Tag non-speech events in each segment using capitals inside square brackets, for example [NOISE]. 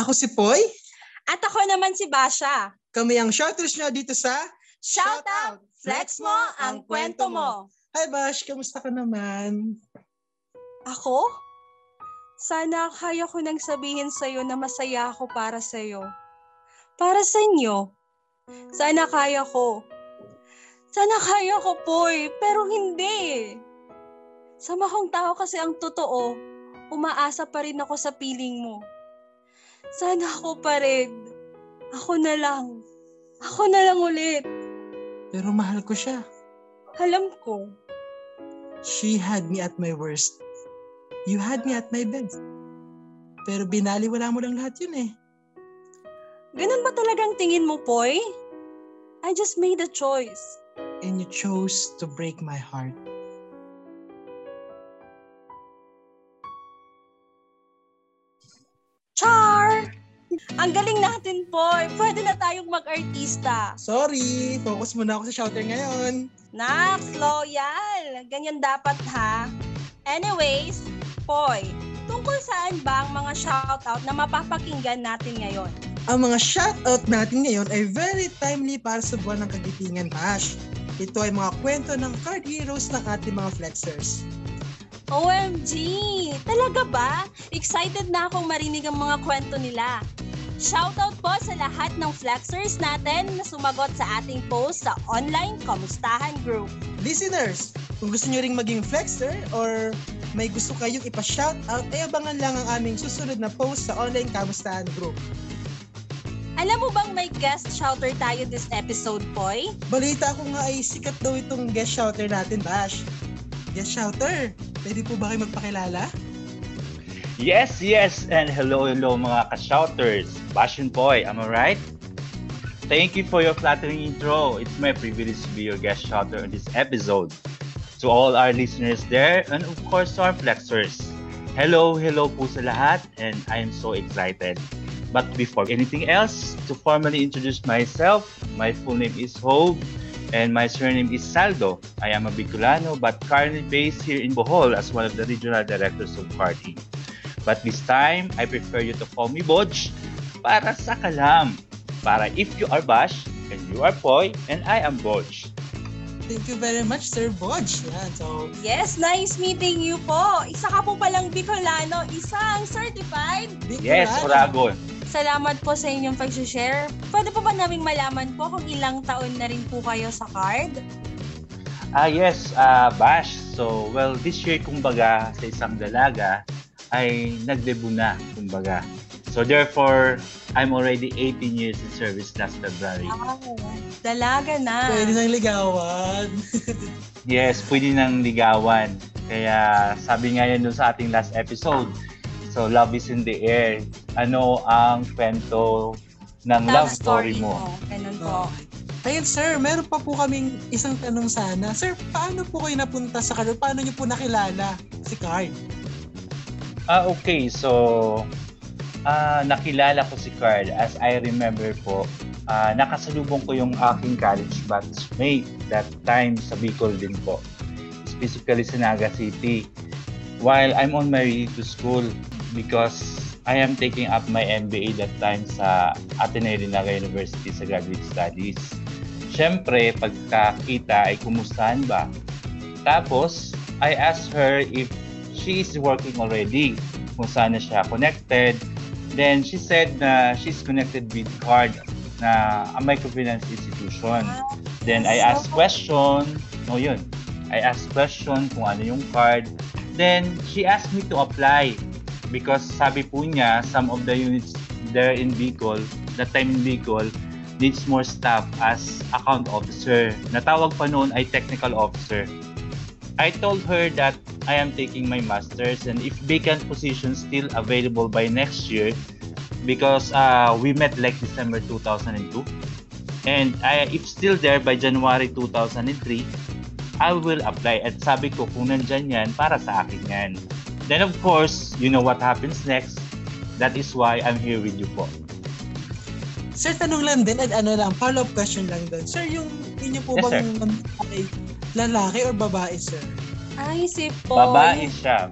Ako si Poy. At ako naman si Basha. Kami ang shouters nyo dito sa Shout out! Flex mo ang kwento mo. Hi Bash, kamusta ka naman? Ako? Sana kaya ko nang sabihin sa'yo na masaya ako para sa'yo. Para sa inyo. Sana kaya ko. Sana kaya ko, Poy, pero hindi. Sa mahong tao kasi ang totoo, umaasa pa rin ako sa piling mo. Sana ako pa rin. Ako na lang. Ako na lang ulit. Pero mahal ko siya. Alam ko. She had me at my worst. You had me at my best. Pero binaliwala mo lang lahat yun eh. Ganun ba talagang tingin mo, Poy? I just made a choice. And you chose to break my heart. Ang galing natin, Poy. Pwede na tayong mag-artista. Sorry, focus muna ako sa shouter ngayon. Nax, loyal. Ganyan dapat ha. Anyways, Poy, tungkol saan ba ang mga shoutout na mapapakinggan natin ngayon? Ang mga shoutout natin ngayon ay very timely para sa buwan ng kagitingan bash. Ito ay mga kwento ng card heroes ng ating mga flexers. OMG! Talaga ba? Excited na akong marinig ang mga kwento nila. Shoutout po sa lahat ng flexers natin na sumagot sa ating post sa online Kamustahan Group. Listeners, kung gusto nyo ring maging flexer or may gusto kayong ipa-shoutout, ay abangan lang ang aming susunod na post sa online Kamustahan Group. Alam mo bang may guest shouter tayo this episode, Poy? Balita ko nga ay sikat daw itong guest shouter natin, Bash. Guest shouter, pwede po ba kayo magpakilala? Yes, yes, and hello, hello mga ka-shouters. Bashin Boy, am I right? Thank you for your flattering intro. It's my privilege to be your guest shouter on this episode. To all our listeners there, and of course to our flexers. Hello, hello po sa lahat, and I am so excited. But before anything else, to formally introduce myself, my full name is Hope, and my surname is Saldo. I am a Bicolano, but currently based here in Bohol as one of the regional directors of party. But this time, I prefer you to call me Bodge para sa kalam. Para if you are Bash, and you are Poy, and I am Bodge. Thank you very much, Sir Bodge. Yan, so, Yes, nice meeting you po. Isa ka po palang Bicolano, isang certified. big Yes, Oragon. Oragon. Salamat po sa inyong pag-share. Pwede po ba naming malaman po kung ilang taon na rin po kayo sa card? Ah, yes, uh, Bash. So, well, this year, kumbaga, sa isang dalaga, ay nagdebut na, kumbaga. So therefore, I'm already 18 years in service last February. Wow, dalaga na. Pwede nang ligawan. [LAUGHS] Yes, pwede nang ligawan. Kaya sabi nga yan dun sa ating last episode, so love is in the air. Ano ang kwento ng love, story mo? Ganun po. Ayun, sir, meron pa po kaming isang tanong sana. Sir, paano po kayo napunta sa Card? Paano niyo po nakilala si Card? Ah, okay. So, ah nakilala ko si Carl. As I remember po, ah nakasalubong ko yung aking college batchmate that time sa Bicol din po. Specifically sa Naga City. While I'm on my way to school because I am taking up my MBA that time sa Ateneo de Naga University sa graduate studies. Siyempre, pagkakita ay kumustahan ba? Tapos, I asked her if she is working already, kung saan na siya connected. Then she said na she's connected with CARD na a microfinance institution. Then I asked question, no yun. I asked question kung ano yung card. Then she asked me to apply because sabi po niya some of the units there in Bicol, that time in Bicol, needs more staff as account officer. Natawag pa noon ay technical officer. I told her that I am taking my master's and if vacant positions still available by next year because uh, we met like December 2002 and I, if still there by January 2003 I will apply. At sabi ko kung nandyan yan para sa akin yan. Then of course you know what happens next? That is why I'm here with you po. Sir, tanong lang din, at ano lang, follow-up question lang doon. Sir, yung inyo po Yes, bang ay lalaki or babae, sir? Ay, si Poy. babae siya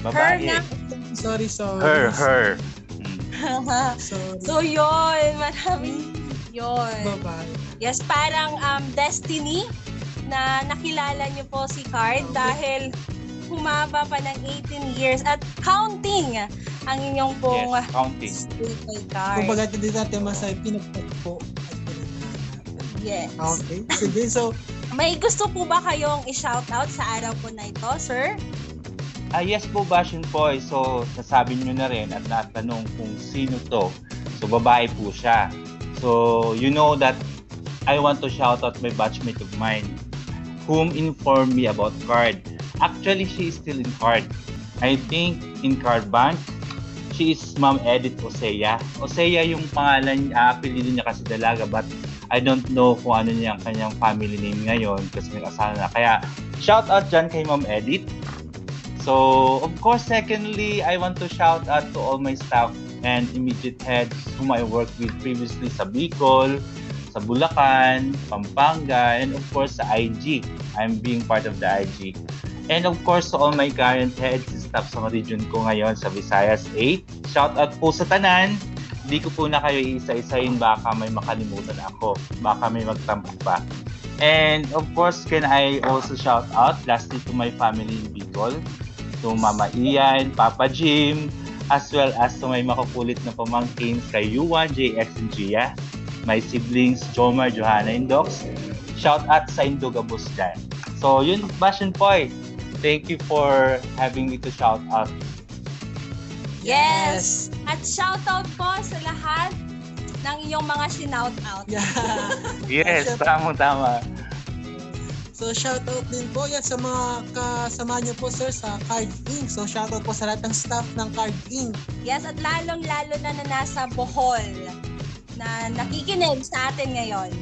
Her babae na. Sorry, sorry. her her. [LAUGHS] Sorry. so yun, maraming yun. Bye-bye. Yes, parang um, destiny na nakilala niyo po si Card dahil humaba pa ng 18 years at counting ang inyong pong Yes, counting. Card. Kung baga hindi natin masay pinagpagpo at pinagnanan. Yes. Okay. Sige, so May gusto po ba kayong i-shoutout sa araw po na ito, sir? Ah, yes po, Bashin Boy. So, nasabi nyo na rin at natanong kung sino to. So, babae po siya. So, you know that I want to shout out my batchmate of mine whom informed me about card. Actually, she is still in card. I think in card bank, she is Ma'am Edith Osea. Osea yung pangalan, uh, apelido niya kasi dalaga but I don't know kung ano niya ang kanyang family name ngayon kasi may asawa na. Kaya, shout out dyan kay Ma'am Edith. So, of course, secondly, I want to shout out to all my staff and immediate heads whom I worked with previously sa Bicol, sa Bulacan, Pampanga, and of course sa IG. I'm being part of the IG. And of course, to all my current heads and staff sa region ko ngayon sa Visayas 8. Shout out po sa tanan. Hindi ko po na kayo isa-isahin baka may makalimutan ako. Baka may magtampo pa. And of course, can I also shout out lastly to my family in Bicol, to Mama Ian, Papa Jim, as well as to my makukulit na pamangkin kay Yuan, JX, and Gia, my siblings, Jomar, Johanna, and Docs. Shout out sa Indogabos dyan. So, yun, Bastion Boy. Thank you for having me to shout out. Yes! At shoutout po sa lahat ng iyong mga shinout-out. yeah. [LAUGHS] Yes, tamang-tama. So shoutout din po yan sa mga kasama niyo po sir sa Card Inc. So shoutout po sa lahat ng staff ng Card Inc. Yes, at lalong-lalo na na nasa Bohol na nakikinig sa atin ngayon.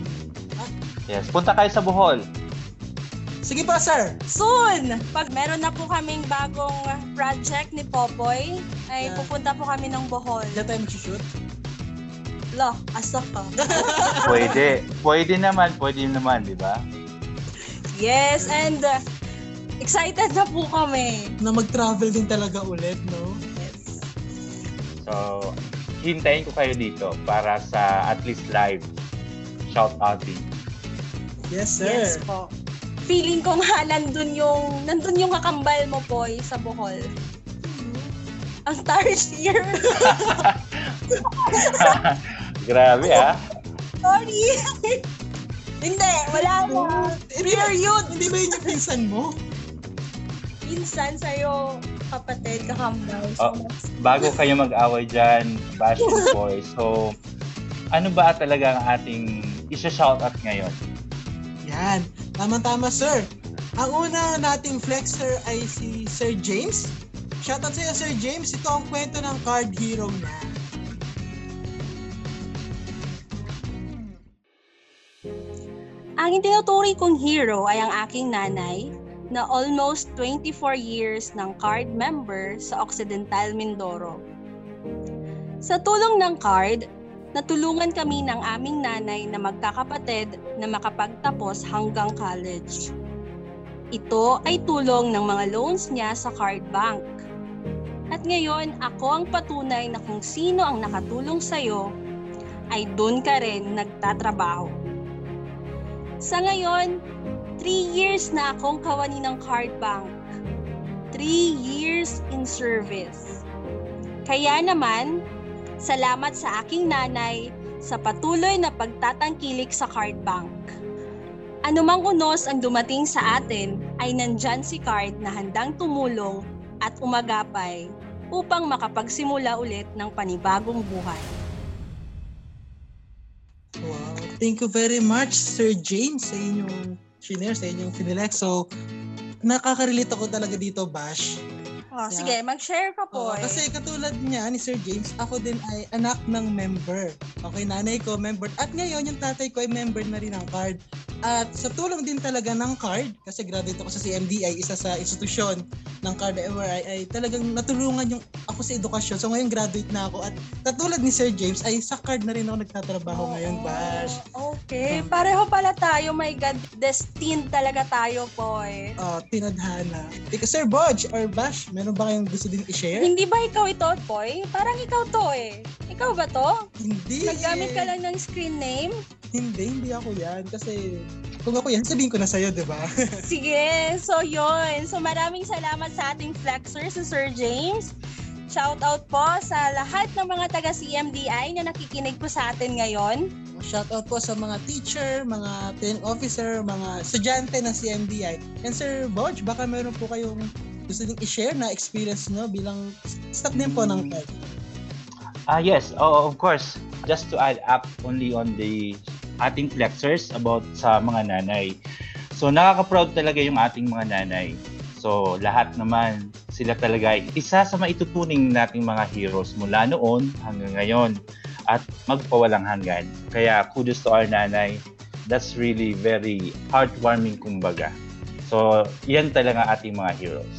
Yes, punta kayo sa Bohol. Sige po sir. Soon! Pag meron na po kaming bagong project ni Popoy, ay Yeah. pupunta po kami ng Bohol. Diyan tayo mag-shoot. Lo, asa [LAUGHS] ka. Pwede. Pwede naman, pwede naman, di ba? Yes, and uh, excited na po kami. Na mag-travel din talaga ulit, no? Yes. So, hintayin ko kayo dito para sa at least live shout outing. Yes sir. Yes po. Feeling ko nga nandun yung, nandun yung kakambal mo, Poy, sa Bohol. Ang tarsier. [LAUGHS] Grabe ah. Sorry. Hindi, wala mo. Period. Hindi ba yun yung pinsan mo? Pinsan sa'yo, kapatid, kakambal. So, Oh. Bago kayo mag-away dyan, Bastion [LAUGHS] Boy. So, ano ba talaga ang ating isa-shoutout ngayon? Yan. Tama-tama sir. Ang una nating flexer ay si Sir James. Shoutout sa iyo Sir James. Ito ang kwento ng card hero na. Ang tinuturi kong hero ay ang aking nanay na almost 24 years ng card member sa Occidental Mindoro. Sa tulong ng card, natulungan kami ng aming nanay na magkakapatid na makapagtapos hanggang college. Ito ay tulong ng mga loans niya sa card bank. At ngayon, ako ang patunay na kung sino ang nakatulong sa'yo, ay doon ka rin nagtatrabaho. Sa ngayon, 3 years na akong kawani ng card bank. 3 years in service. Kaya naman, salamat sa aking nanay sa patuloy na pagtatangkilik sa card bank. Anumang unos ang dumating sa atin ay nandyan si card na handang tumulong at umagapay upang makapagsimula ulit ng panibagong buhay. Wow. Thank you very much Sir James sa inyong shinare, sa inyong finilex. So, nakaka-relate ako talaga dito, Bash. Oh, Yeah. Sige, mag-share ka po. Oo, kasi katulad niya ni Sir James, ako din ay anak ng member. Okay, nanay ko member. At ngayon, yung tatay ko ay member na rin ng card. At sa tulong din talaga ng card, kasi graduate ako sa CMDI, isa sa institusyon ng card MRI, ay talagang natulungan yung ako sa edukasyon. So ngayon graduate na ako. At katulad ni Sir James, ay sa card na rin ako nagtatrabaho ngayon, Bash. Okay. Hmm. Pareho pala tayo. My God, destined talaga tayo, boy. Uh, tinadhana. Ika, Sir Bodge or Bash, meron ba kayong gusto din i-share? Hindi ba ikaw ito, boy? Parang ikaw to eh. Ikaw ba to? Hindi. Naggamit ka lang ng screen name? Hindi, hindi ako yan. Kasi kung ako yan, sabihin ko na sa'yo, di ba? [LAUGHS] Sige, so yon. So maraming salamat sa ating flexer, si Sir James. Shout out po sa lahat ng mga taga CMDI na nakikinig po sa atin ngayon. Shout out po sa mga teacher, mga training officer, mga estudyante ng CMDI. And Sir Bodge, baka meron po kayong gusto din i-share na experience nyo bilang staff din po ng TED. Ah yes, oh, of course. Just to add up only on the ating flexers about sa mga nanay. So nakaka-proud talaga yung ating mga nanay. So lahat naman sila talaga ay isa sa maitutuning nating mga heroes mula noon hanggang ngayon at magpawalang hanggan. Kaya kudos to our nanay. That's really very heartwarming kumbaga. So yan talaga ating mga heroes.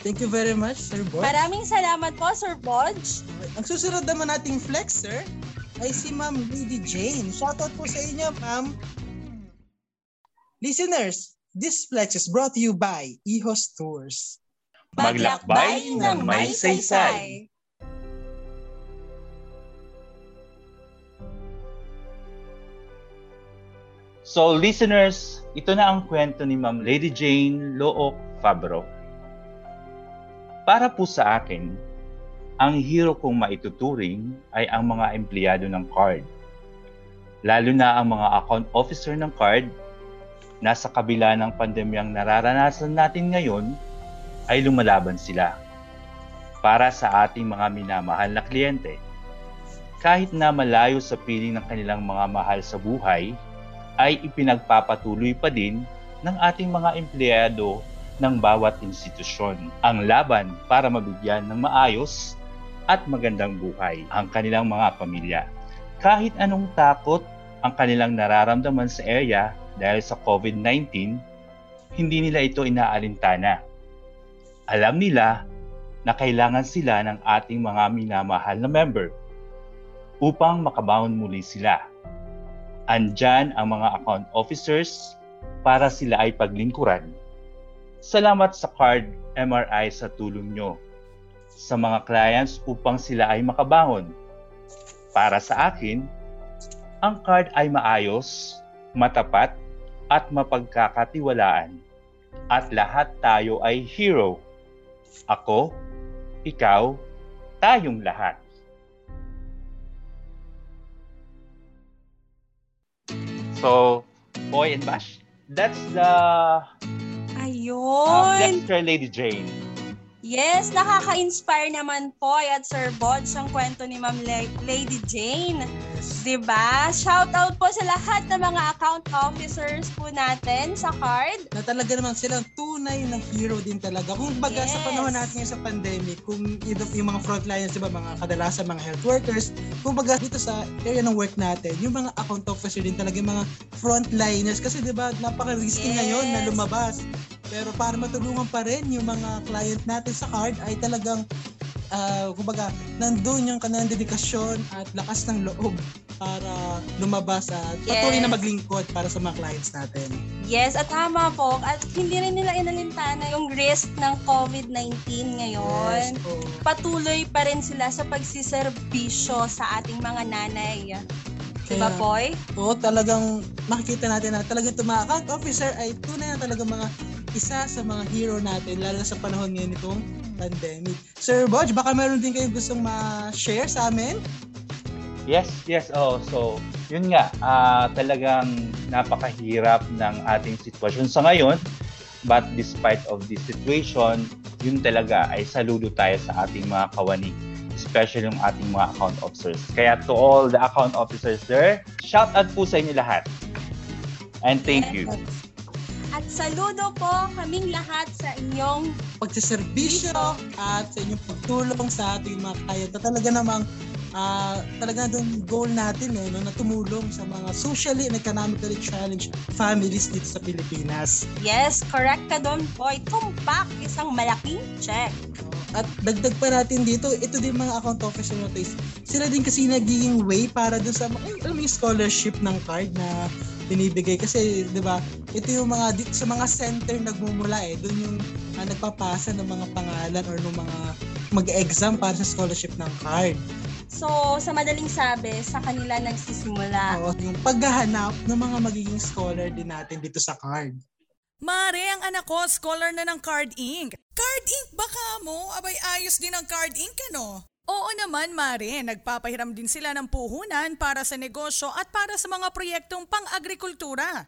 Thank you very much, Sir Bodge. Maraming salamat po, Sir Bodge. Ang susunod naman nating flexer ay si Ma'am Lady Jane. Shoutout po sa inyo, Ma'am. Listeners, this flex is brought to you by Ihos Tours. Maglakbay ng may saysay. So listeners, ito na ang kwento ni Ma'am Lady Jane Look Fabro. Para po sa akin, ang hero kong maituturing ay ang mga empleyado ng card. Lalo na ang mga account officer ng card, nasa kabila ng pandemyang nararanasan natin ngayon, ay lumalaban sila para sa ating mga minamahal na kliyente. Kahit na malayo sa piling ng kanilang mga mahal sa buhay, ay ipinagpapatuloy pa din ng ating mga empleyado ng bawat institusyon ang laban para mabigyan ng maayos at magandang buhay ang kanilang mga pamilya. Kahit anong takot ang kanilang nararamdaman sa area dahil sa COVID-19, hindi nila ito inaalintana. Alam nila na kailangan sila ng ating mga minamahal na member upang makabangon muli sila. Andyan ang mga account officers para sila ay paglingkuran. Salamat sa card MRI sa tulong nyo sa mga clients upang sila ay makabangon. Para sa akin, ang card ay maayos, matapat, at mapagkakatiwalaan. At lahat tayo ay hero. Ako, ikaw, tayong lahat. So, Boy and Bash, that's the uh, Ayun. Dexter Lady Jane. Yes, nakaka-inspire naman po at Sir Bodge ang kwento ni Ma'am La- Lady Jane. 'Di ba? Shout out po sa lahat ng mga account officers po natin sa card. Na talaga naman silang tunay na hero din talaga. Kung baga sa Yes. panahon natin sa pandemic, kung yung, yung mga frontliners, di ba, mga kadalasan mga health workers, kung baga dito sa area ng work natin, yung mga account officer din talaga yung mga frontliners. Kasi di ba, napaka-risky Yes. ngayon na lumabas. Pero para matulungan pa rin yung mga client natin sa card ay talagang ah, kumbaga, nandun yung kanilang dedikasyon at lakas ng loob para lumabas at patuloy na Yes. maglingkod para sa mga clients natin. Yes, at tama po. At hindi rin nila inalintana yung risk ng COVID-19 ngayon. Yes, oh. Patuloy pa rin sila sa pagsiservisyo sa ating mga nanay. Diba, Boy? Oo, talagang makikita natin na talagang itong mga account officer ay tunay na talaga mga isa sa mga hero natin, lalo na sa panahon ngayon nitong pandemic. Sir Bodge, baka meron din kayong gustong ma-share sa amin? Yes, yes. Oh, so yun nga, ah, talagang napakahirap ng ating sitwasyon sa ngayon. But despite of this situation, yun talaga ay saludo tayo sa ating mga kawani, especially yung ating mga account officers. Kaya to all the account officers there, shout out po sa inyo lahat. And thank you. At saludo po kaming lahat sa inyong Pagsiservisyo at sa inyong pagtulong sa ating mga na talaga namang uh, talaga doon goal natin eh, no, na tumulong sa mga socially and economically challenged families dito sa Pilipinas. Yes, correct ka doon, boy. Tumpak, isang malaking check. At dagdag pa natin dito, ito din mga account officer to sila din kasi naging way para doon sa ay, alam yung scholarship ng card na binibigay kasi 'di ba ito yung mga sa mga center nagmumula eh doon yung uh, nagpapasa ng mga pangalan or ng mga mag-exam para sa scholarship ng card. So, sa madaling sabi, sa kanila nagsisimula. Oo, yung paghahanap ng mga magiging scholar din natin dito sa card. Mare, ang anak ko, scholar na ng Card Inc. Card Inc baka mo? Abay, ayos din ang Card Inc, ano? Oo naman, Mare. Nagpapahiram din sila ng puhunan para sa negosyo at para sa mga proyektong pang-agrikultura.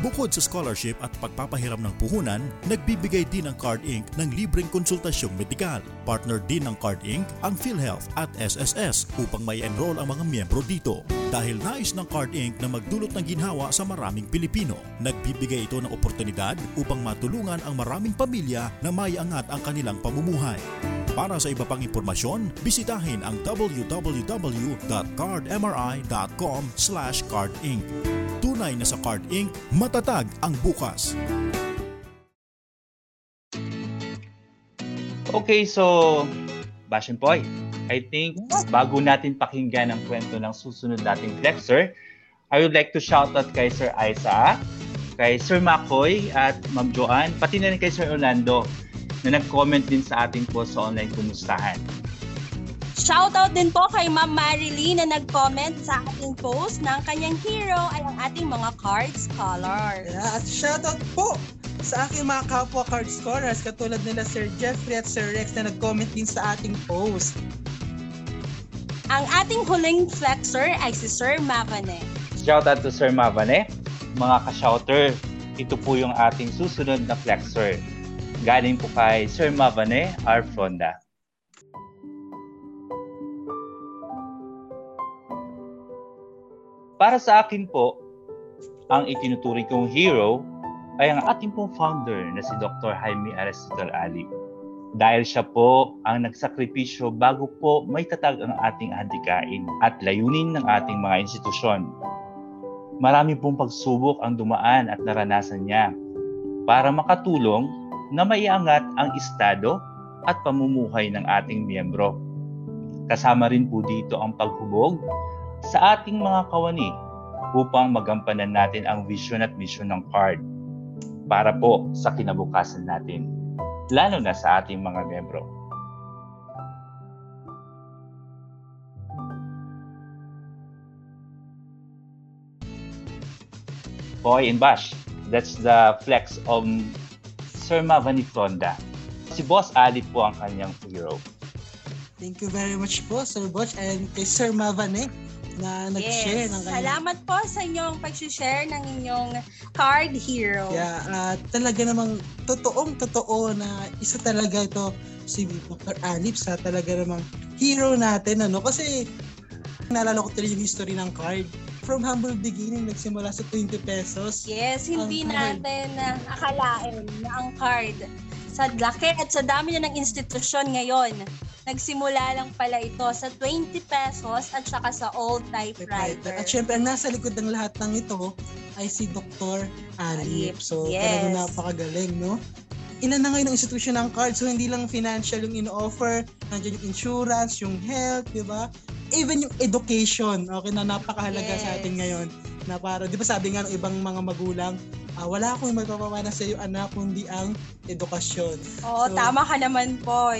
Bukod sa scholarship at pagpapahiram ng puhunan, nagbibigay din ang Card Inc. ng libreng konsultasyong medikal. Partner din ng Card Inc. ang PhilHealth at SSS upang may enroll ang mga miyembro dito. Dahil nais ng Card Inc. na magdulot ng ginhawa sa maraming Pilipino, nagbibigay ito ng oportunidad upang matulungan ang maraming pamilya na may angat ang kanilang pamumuhay. Para sa iba pang impormasyon, bisitahin ang www.cardmri.com/cardinc tunay na sa Card Inc., matatag ang bukas. Okay, so Bashin Poy, I think bago natin pakinggan ang kwento ng susunod nating flexer, I would like to shout out kay Sir Isa, kay Sir Makoy at Ma'am Joanne, pati na rin kay Sir Orlando na nag-comment din sa ating post sa online kumustahan. Shoutout din po kay Ma'am Marilyn na nag-comment sa ating post ng kanyang hero ay ang ating mga card scholars. Yeah, at shoutout po sa aking mga kapwa card scholars katulad nila Sir Jeffrey at Sir Rex na nag-comment din sa ating post. Ang ating huling flexer ay si Sir Mavane. Shoutout to Sir Mavane. Mga ka-shouter, ito po yung ating susunod na flexer. Galing po kay Sir Mavane R. Para sa akin po, ang itinuturing kong hero ay ang ating pong founder na si Dr. Jaime Aristotle Ali. Dahil siya po ang nagsakripisyo bago po may tatag ang ating handikain at layunin ng ating mga institusyon. Marami pong pagsubok ang dumaan at naranasan niya para makatulong na maiangat ang estado at pamumuhay ng ating miyembro. Kasama rin po dito ang paghubog sa ating mga kawani upang magampanan natin ang vision at mission ng card para po sa kinabukasan natin, lalo na sa ating mga membro. Boy and Bash, that's the flex of Sir Mavani Fronda. Si Boss Ali po ang kanyang hero. Thank you very much po, Sir Bosch, and kay Sir Mavane na nag-share yes. ng kanyang... Salamat po sa inyong pag-share ng inyong card hero. Yeah, uh, talaga namang totoong totoo na isa talaga ito si Dr. Alip sa talaga namang hero natin ano kasi naalala ko tuloy yung history ng card from humble beginning nagsimula sa 20 pesos. Yes, hindi natin uh, akalain na ang card sa laki at sa dami na ng institusyon ngayon nagsimula lang pala ito sa 20 pesos at saka sa old typewriter. At syempre, ang nasa likod ng lahat ng ito ay si Dr. Alip. So, yes. talagang napakagaling, no? Ilan na ngayon ang institution ng card. So, hindi lang financial yung in-offer. Nandiyan yung insurance, yung health, di ba? Even yung education, okay, na napakahalaga yes. sa atin ngayon. Na para, di ba sabi nga ng ibang mga magulang, uh, wala akong magpapamana sa iyo anak kundi ang edukasyon. Oo, so, tama ka naman po.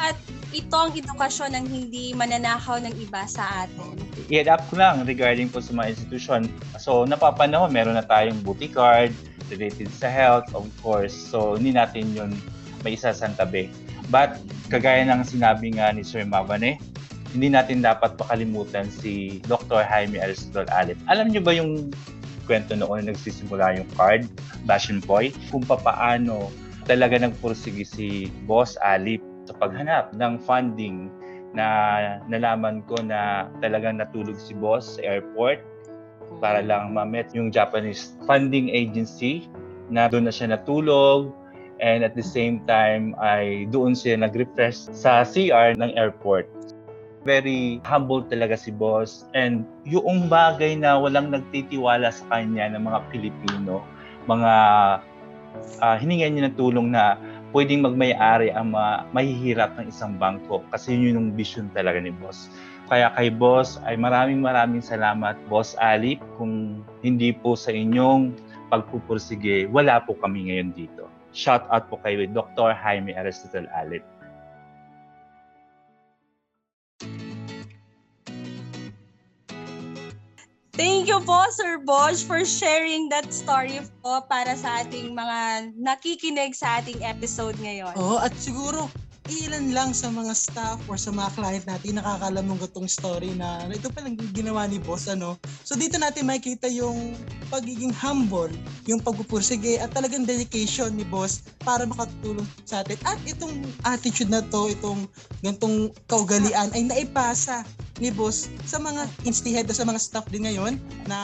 At ito ang edukasyon ng hindi mananakaw ng iba sa atin. I-add up ko lang regarding po sa mga institusyon. So, napapanahon, meron na tayong booty card related sa health, of course. So, hindi natin yun may isa sa tabi. But, kagaya ng sinabi nga ni Sir Mavane, hindi natin dapat pakalimutan si Dr. Jaime Aristotle Alip. Alam niyo ba yung kwento noon na nagsisimula yung card, Bashin Boy, kung papaano talaga nagpursige si Boss Alip sa paghanap ng funding na nalaman ko na talagang natulog si boss sa airport para lang ma-met yung Japanese funding agency na doon na siya natulog and at the same time ay doon siya nag-refresh sa CR ng airport. Very humble talaga si boss. And yung bagay na walang nagtitiwala sa kanya ng mga Pilipino, mga uh, hiningan niya ng tulong na pwedeng magmay-ari ang mga mahihirap ng isang bangko kasi yun yung vision talaga ni boss. Kaya kay boss ay maraming maraming salamat boss Alip kung hindi po sa inyong pagpupursige, wala po kami ngayon dito. Shout out po kay Dr. Jaime Aristotle Alip. Thank you po, Sir Bosch, for sharing that story po para sa ating mga nakikinig sa ating episode ngayon. Oo, at siguro ilan lang sa mga staff or sa mga client natin nakakalam ng gutong story na ito pa lang ginawa ni boss ano. So dito natin makikita yung pagiging humble, yung pagpupursige at talagang dedication ni boss para makatulong sa atin. At itong attitude na to, itong gantong kaugalian ay naipasa ni boss sa mga insti-head sa mga staff din ngayon na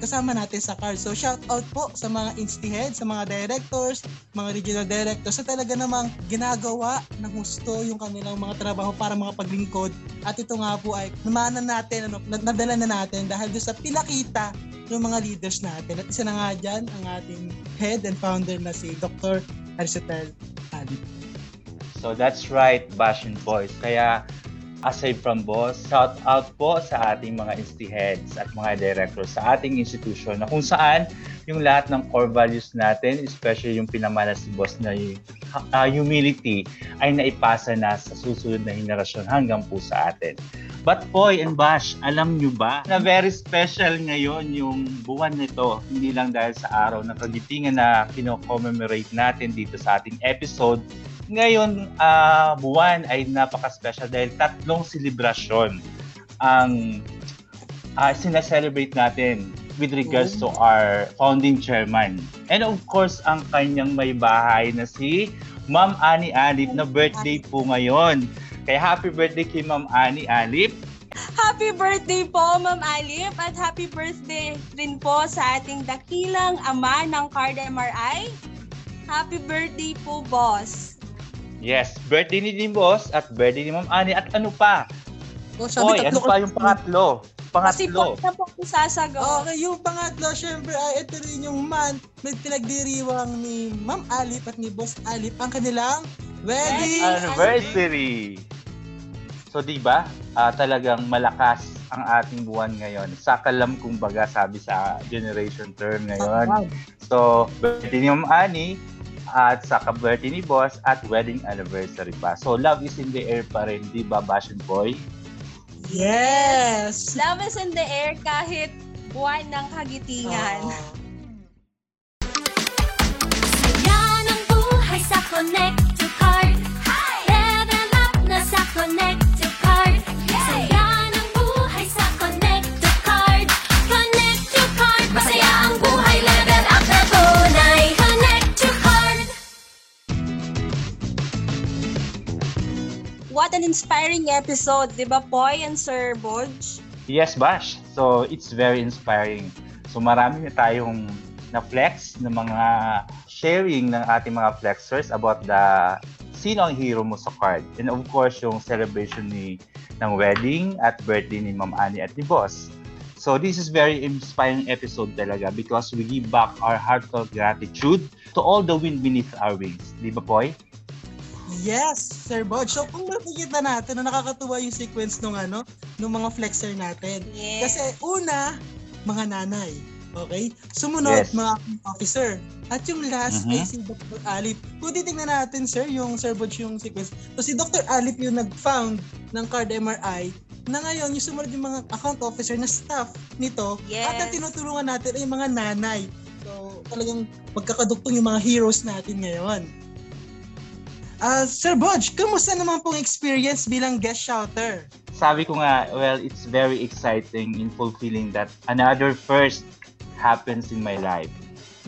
kasama natin sa card. So shout out po sa mga insti head, sa mga directors, mga regional directors sa talaga namang ginagawa ng husto yung kanilang mga trabaho para mga paglingkod. At ito nga po ay namanan natin, ano, nadala na natin dahil doon sa pinakita ng mga leaders natin. At isa na nga dyan ang ating head and founder na si Dr. Aristotle Ali. So that's right, Bashin Boys. Kaya aside from boss, shout out po sa ating mga insti heads at mga directors sa ating institution na kung saan yung lahat ng core values natin, especially yung pinamana si boss na uh, humility ay naipasa na sa susunod na henerasyon hanggang po sa atin. But Poy and Bash, alam nyo ba na very special ngayon yung buwan nito, hindi lang dahil sa araw ng kagitingan na kino-commemorate natin dito sa ating episode, ngayon uh, buwan ay napaka-special dahil tatlong selebrasyon ang uh, sinaselebrate natin with regards to our founding chairman. And of course, ang kanyang may bahay na si Ma'am Ani Alip na birthday po ngayon. Kaya happy birthday kay Ma'am Ani Alip. Happy birthday po, Ma'am Alip, at happy birthday rin po sa ating dakilang ama ng Card MRI. Happy birthday po, boss. Yes, birthday ni din boss at birthday ni Ma'am Ani at ano pa? Oh, sabi, Oy, ano pa yung pangatlo? Pangatlo. Kasi po na po sasagaw. Okay, yung pangatlo, syempre, ay ito rin yung man na pinagdiriwang ni Ma'am Alip at ni Boss Alip ang kanilang wedding anniversary. So, di ba? Uh, talagang malakas ang ating buwan ngayon. Sakalam kumbaga sabi sa generation term ngayon. So, birthday ni Ma'am Ani, at sa birthday ni boss at wedding anniversary pa. So love is in the air pa rin, di ba, Bastion Boy? Yes! Love is in the air kahit buwan ng kagitingan. Oh. Inspiring episode, di ba, Poy and Sir Bodge? Yes, Bash. So, it's very inspiring. So, marami na tayong na-flex ng mga sharing ng ating mga flexers about the sino ang hero mo sa card. And of course, yung celebration ni ng wedding at birthday ni Ma'am Annie at ni Boss. So this is very inspiring episode talaga because we give back our heartfelt gratitude to all the wind beneath our wings. Di ba, Poy? Yes, Sir Bod. So kung makikita natin na nakakatuwa yung sequence nung ano, nung mga flexer natin. Yes. Kasi una, mga nanay. Okay? Sumunod, Yes. mga officer. At yung last Mhm. ay si Dr. Alip. Kung titingnan natin, sir, yung Sir Bod yung sequence. So si Dr. Alip yung nag-found ng card MRI na ngayon yung sumunod yung mga account officer na staff nito Yes. at ang tinutulungan natin ay yung mga nanay. So talagang magkakaduktong yung mga heroes natin ngayon. Ah, Sir Bodge, kamusta naman pong experience bilang guest shouter? Sabi ko nga, well, it's very exciting in fulfilling that another first happens in my life.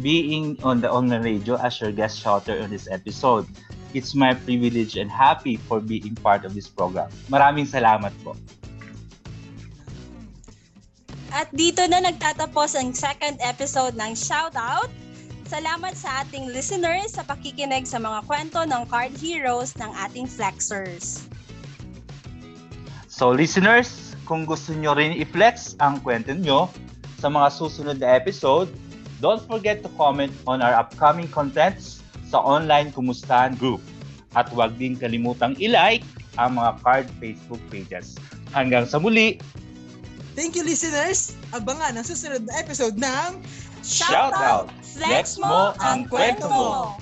Being on the on the radio as your guest shouter on this episode, it's my privilege and happy for being part of this program. Maraming salamat po. At dito na nagtatapos ang second episode ng Shoutout. Salamat sa ating listeners sa pakikinig sa mga kwento ng card heroes ng ating flexers. So listeners, kung gusto nyo rin i-flex ang kwento nyo sa mga susunod na episode, don't forget to comment on our upcoming contents sa online kumustahan group. At huwag din kalimutang i-like ang mga card Facebook pages. Hanggang sa muli, Thank you listeners! Abangan ang susunod na episode ng shout out! Flex mo ang kwento mo!